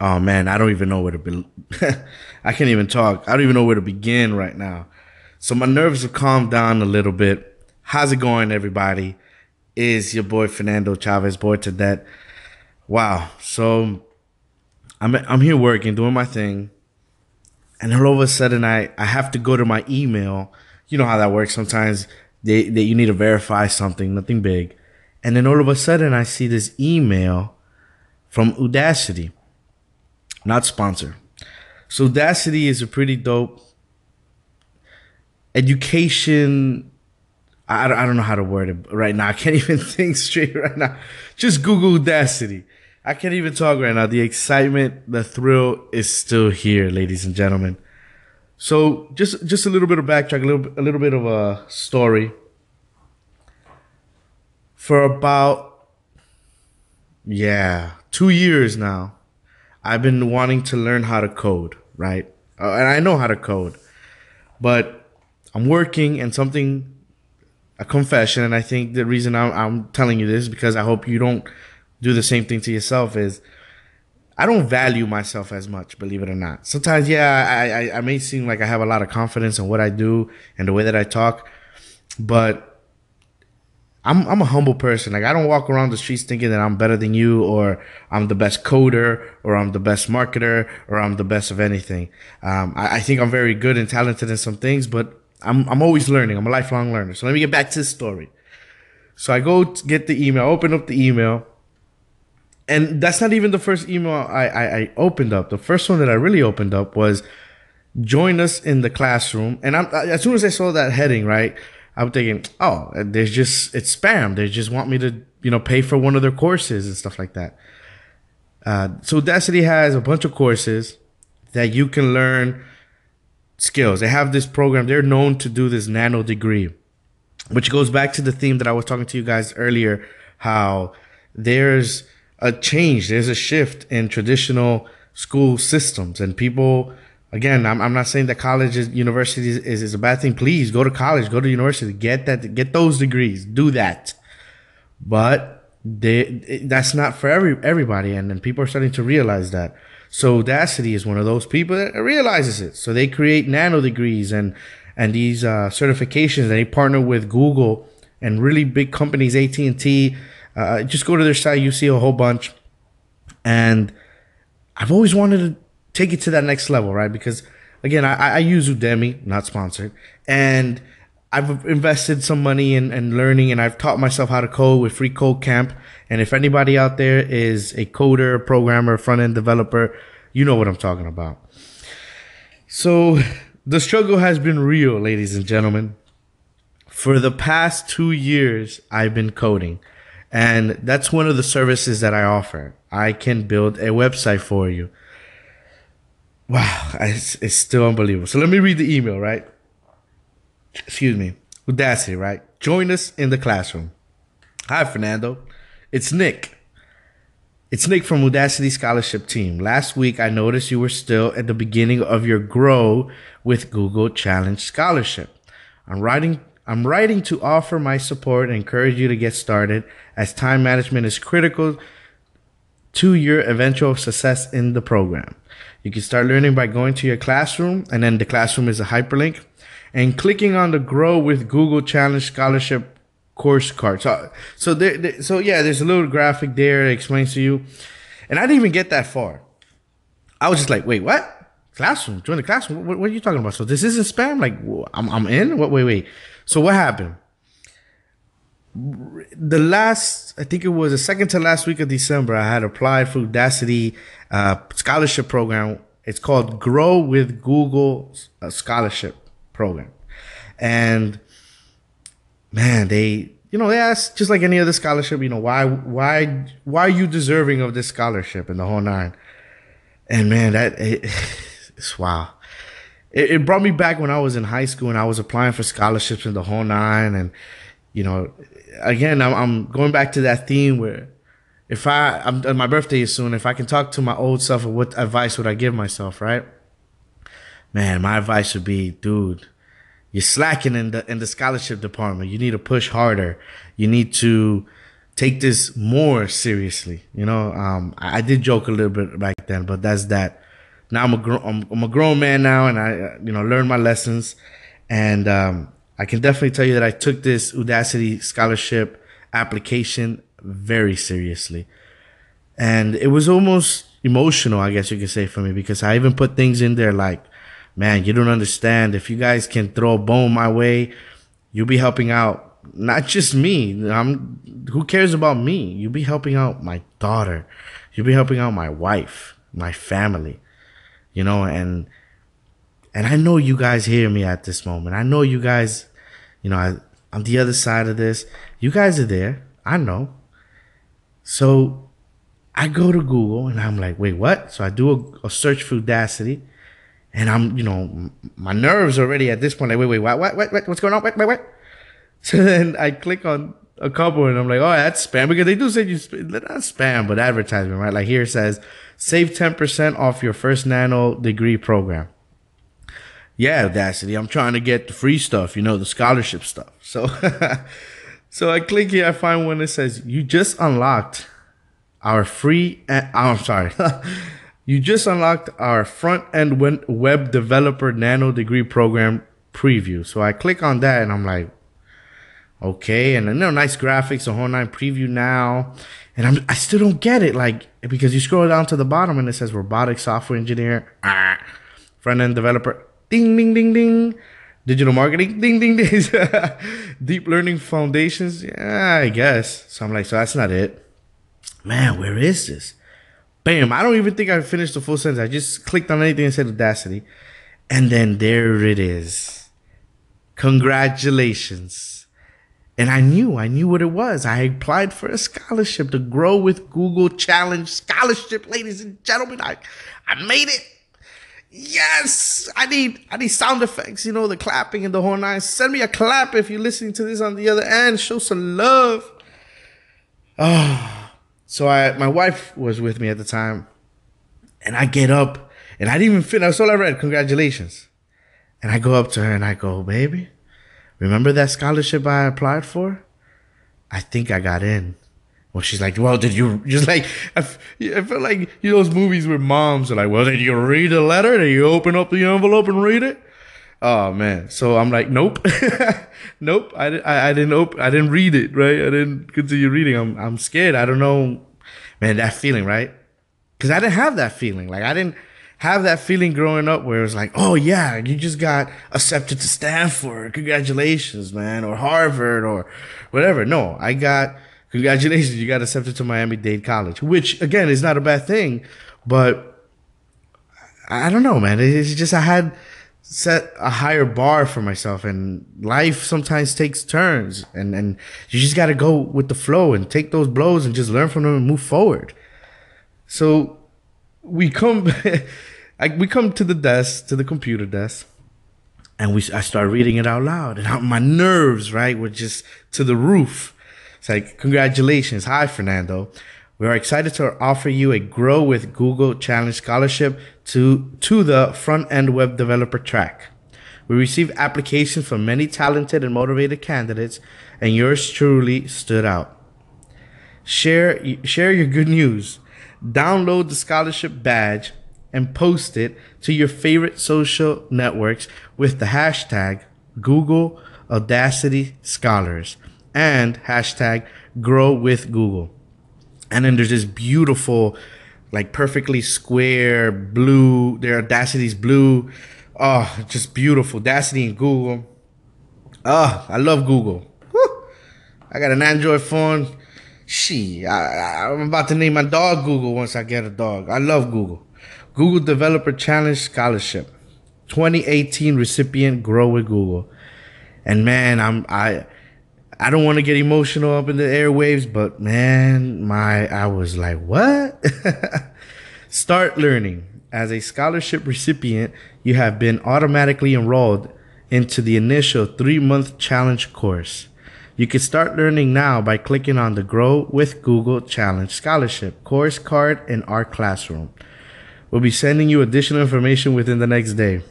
Oh man, I don't even know where to be. I can't even talk. I don't even know where to begin right now. So my nerves have calmed down a little bit. How's it going, everybody? Is your boy Fernando Chavez, boy to that. Wow. So I'm I'm here working, doing my thing, and all of a sudden I I have to go to my email. You know how that works. Sometimes they, they you need to verify something, nothing big, and then all of a sudden I see this email from Udacity not sponsor. So Udacity is a pretty dope education. I, I don't know how to word it right now. I can't even think straight right now. Just Google Udacity. I can't even talk right now. The excitement, the thrill is still here, ladies and gentlemen. So just just a little bit of backtrack, a little a little bit of a story. For about yeah, two years now, I've been wanting to learn how to code, right? Uh, and I know how to code, but I'm working and something, a confession, and I think the reason I'm, I'm telling you this because I hope you don't do the same thing to yourself is I don't value myself as much, believe it or not. Sometimes, yeah, I, I, I may seem like I have a lot of confidence in what I do and the way that I talk, but I'm I'm a humble person. Like I don't walk around the streets thinking that I'm better than you or I'm the best coder or I'm the best marketer or I'm the best of anything. Um, I, I, think I'm very good and talented in some things, but I'm I'm always learning. I'm a lifelong learner. So let me get back to the story. So I go get the email, open up the email, and that's not even the first email I, I, I opened up. The first one that I really opened up was join us in the classroom. And I'm as soon as I saw that heading, right. I'm thinking, oh, there's just it's spam. They just want me to, you know, pay for one of their courses and stuff like that. Uh, so Udacity has a bunch of courses that you can learn skills. They have this program. They're known to do this nano degree, which goes back to the theme that I was talking to you guys earlier. How there's a change, there's a shift in traditional school systems, and people Again, I'm, I'm not saying that college is university is, is, a bad thing. Please go to college, go to university, get that, get those degrees, do that. But they, that's not for every everybody, and then people are starting to realize that. So Udacity is one of those people that realizes it. So they create nano degrees and and these uh, certifications. They partner with Google and really big companies, AT and T. Uh, just go to their site, you see a whole bunch. And I've always wanted to take it to that next level, right? Because again, I, I use Udemy, not sponsored, and I've invested some money in, in learning and I've taught myself how to code with Free Code Camp. And if anybody out there is a coder, programmer, front end developer, you know what I'm talking about. So the struggle has been real, ladies and gentlemen. For the past two years, I've been coding. And that's one of the services that I offer. I can build a website for you wow, it's, it's still unbelievable. So let me read the email, right? Excuse me. Udacity, right? Join us in the classroom. Hi, Fernando. It's Nick. It's Nick from Udacity Scholarship Team. Last week, I noticed you were still at the beginning of your grow with Google Challenge Scholarship. I'm writing I'm writing to offer my support and encourage you to get started as time management is critical to your eventual success in the program. You can start learning by going to your classroom, and then the classroom is a hyperlink, and clicking on the Grow with Google Challenge Scholarship course card. So, so there, so yeah, there's a little graphic there that explains to you, and I didn't even get that far. I was just like, wait, what? Classroom, join the classroom. What, what are you talking about? So this isn't spam. Like, I'm, I'm in. What? Wait, wait. So what happened? The last, I think it was the second to last week of December, I had applied for Udacity uh, scholarship program. It's called Grow with Google uh, Scholarship Program, and man, they you know they asked just like any other scholarship, you know why why why are you deserving of this scholarship and the whole nine, and man, that it, it's wow. It, it brought me back when I was in high school and I was applying for scholarships in the whole nine and you know again, I'm, I'm going back to that theme where if I, I'm, my birthday is soon, if I can talk to my old self, what advice would I give myself, right? Man, my advice would be, dude, you're slacking in the in the scholarship department. You need to push harder. You need to take this more seriously. You know, um, I, I did joke a little bit back then, but that's that. Now I'm a grown I'm, I'm a grown man now, and I uh, you know learned my lessons, and um, I can definitely tell you that I took this Udacity scholarship application very seriously, and it was almost emotional, I guess you could say for me, because I even put things in there like, man, you don't understand. If you guys can throw a bone my way, you'll be helping out not just me. I'm who cares about me? You'll be helping out my daughter. You'll be helping out my wife, my family. You know, and and I know you guys hear me at this moment. I know you guys, you know, I, on the other side of this. You guys are there. I know. So I go to Google and I'm like, wait, what? So I do a, a search for Udacity, and I'm, you know, my nerves already at this point. Like, wait, wait, what, what, what, what what's going on? Wait, wait, wait. So then I click on a couple and I'm like, oh, that's spam because they do say you not spam, but advertisement, right? Like here it says, save 10% off your first nano degree program. Yeah, Udacity, I'm trying to get the free stuff, you know, the scholarship stuff. So, so I click here. I find one that says you just unlocked our free. Uh, I'm sorry. you just unlocked our front end web developer nano degree program preview. So I click on that and I'm like, okay. And then you nice graphics, a whole nine preview now. And I'm, I still don't get it. Like, because you scroll down to the bottom and it says robotic software engineer, ah, front end developer, ding, ding, ding, ding. Digital marketing, ding, ding, ding. Deep learning foundations, yeah, I guess. So I'm like, so that's not it. Man, where is this? Bam, I don't even think I finished the full sentence. I just clicked on anything and said Udacity. And then there it is. Congratulations. And I knew, I knew what it was. I applied for a scholarship to grow with Google Challenge Scholarship, ladies and gentlemen. I, I made it. Yes, I need I need sound effects, you know, the clapping and the whole nine. Send me a clap if you're listening to this on the other end. Show some love. Oh, so I my wife was with me at the time, and I get up and I didn't even finish. That's all I read. Congratulations. And I go up to her and I go, baby, remember that scholarship I applied for? I think I got in. Well, she's like, well, did you just like? I, felt like you know those movies where moms are like, well, did you read the letter? Did you open up the envelope and read it? Oh man! So I'm like, nope, nope. I, I, I didn't open. I didn't read it. Right? I didn't continue reading. I'm I'm scared. I don't know, man. That feeling, right? Because I didn't have that feeling. Like I didn't have that feeling growing up where it was like, oh yeah, you just got accepted to Stanford. Congratulations, man, or Harvard or whatever. No, I got congratulations, you got accepted to Miami Dade College, which again is not a bad thing, but I don't know, man. It's just I had set a higher bar for myself, and life sometimes takes turns, and and you just got to go with the flow and take those blows and just learn from them and move forward. So we come, I, we come to the desk, to the computer desk, and we I start reading it out loud, and my nerves right were just to the roof it's like, congratulations. Hi, Fernando. We are excited to offer you a Grow with Google Challenge scholarship to, to the front end web developer track. We received applications from many talented and motivated candidates, and yours truly stood out. Share, share your good news. Download the scholarship badge and post it to your favorite social networks with the hashtag Google Udacity Scholars and hashtag grow with Google. And then there's this beautiful, like perfectly square blue, their Udacity's blue. Oh, just beautiful. Audacity and Google. Oh, I love Google. Whew. I got an Android phone. She, I, I'm about to name my dog Google once I get a dog. I love Google. Google Developer Challenge Scholarship. 2018 recipient Grow with Google. And man, I'm I I don't want to get emotional up in the airwaves, but man, my I was like, what? Start learning. As a scholarship recipient, you have been automatically enrolled into the initial three month challenge course. You can start learning now by clicking on the Grow with Google Challenge Scholarship course card in our classroom. We'll be sending you additional information within the next day.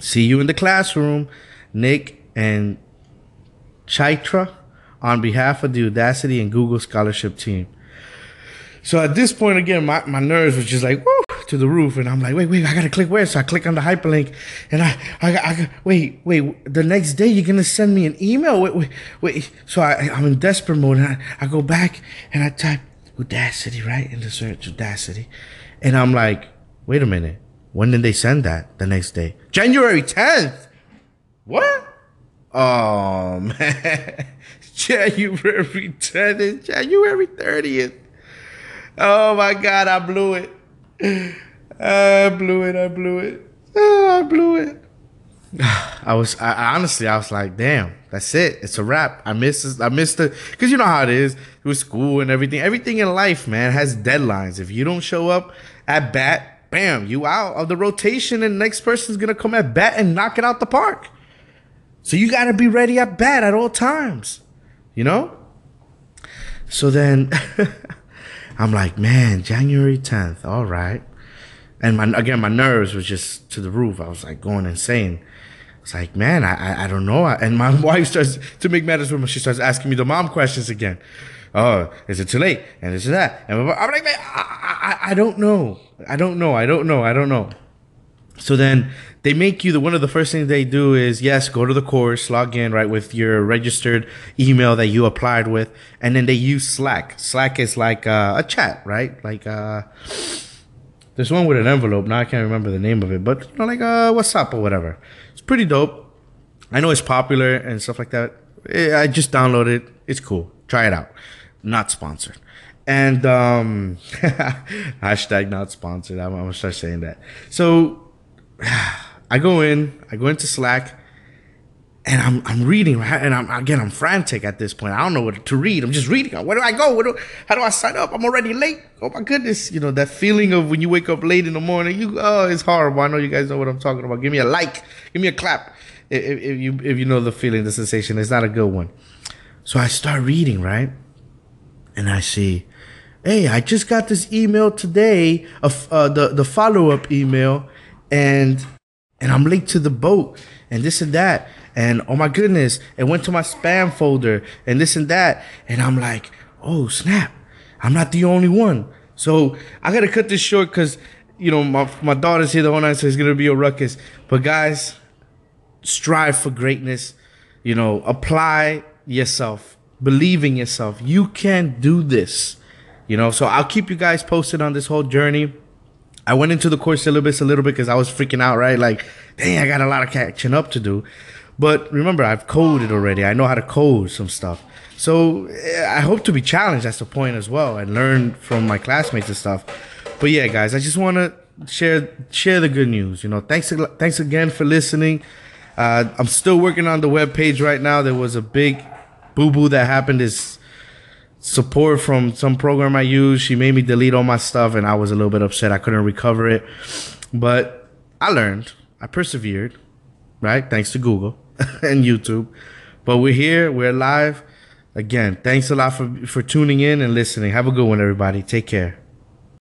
See you in the classroom. Nick and Chaitra on behalf of the Udacity and Google Scholarship team. So at this point, again, my, my nerves were just like, woo, to the roof. And I'm like, wait, wait, I gotta click where? So I click on the hyperlink and I, I, I, wait, wait, the next day you're gonna send me an email. Wait, wait, wait. So I, I'm in desperate mode and I, I go back and I type Udacity, right? In the search, Udacity. And I'm like, wait a minute. When did they send that the next day? January 10th. What? Oh man. January 10th January 30th. Oh my god, I blew it. I blew it, I blew it. Oh, I blew it. I was I, honestly I was like, damn, that's it. It's a wrap. I missed I missed it because you know how it is with school and everything. Everything in life, man, has deadlines. If you don't show up at bat, bam, you out of the rotation, and the next person's gonna come at bat and knock it out the park. So you gotta be ready at bat at all times, you know. So then I'm like, man, January 10th, all right. And my, again, my nerves was just to the roof. I was like going insane. It's like, man, I, I, I don't know. And my wife starts to make matters worse. She starts asking me the mom questions again. Oh, is it too late? And this is that. And I'm like, man, I, I, I don't know. I don't know. I don't know. I don't know. So then they make you the one of the first things they do is yes, go to the course, log in right with your registered email that you applied with, and then they use Slack. Slack is like uh, a chat, right? Like uh, there's one with an envelope. Now I can't remember the name of it, but you know, like uh, what's up or whatever. It's pretty dope. I know it's popular and stuff like that. I just downloaded it. It's cool. Try it out. Not sponsored. And um, hashtag not sponsored. I'm, I'm gonna start saying that. So I go in, I go into Slack, and I'm I'm reading, right? And I'm again I'm frantic at this point. I don't know what to read. I'm just reading. Where do I go? Where do, how do I sign up? I'm already late. Oh my goodness! You know that feeling of when you wake up late in the morning. You oh, it's horrible. I know you guys know what I'm talking about. Give me a like. Give me a clap. If, if you if you know the feeling, the sensation, it's not a good one. So I start reading, right? And I see, hey, I just got this email today, of uh, the the follow up email and and I'm linked to the boat and this and that. And oh my goodness, it went to my spam folder and this and that. And I'm like, oh snap, I'm not the only one. So I gotta cut this short because you know my my daughter's here the whole night, so it's gonna be a ruckus. But guys, strive for greatness. You know, apply yourself, believe in yourself. You can do this. You know, so I'll keep you guys posted on this whole journey. I went into the course syllabus a little bit because I was freaking out, right? Like, dang, I got a lot of catching up to do. But remember, I've coded already. I know how to code some stuff. So eh, I hope to be challenged. That's the point as well, and learn from my classmates and stuff. But yeah, guys, I just want to share share the good news. You know, thanks thanks again for listening. Uh, I'm still working on the web page right now. There was a big boo boo that happened this support from some program I use. She made me delete all my stuff, and I was a little bit upset. I couldn't recover it, but I learned. I persevered, right? Thanks to Google and YouTube. But we're here. We're live. Again, thanks a lot for for tuning in and listening. Have a good one, everybody. Take care.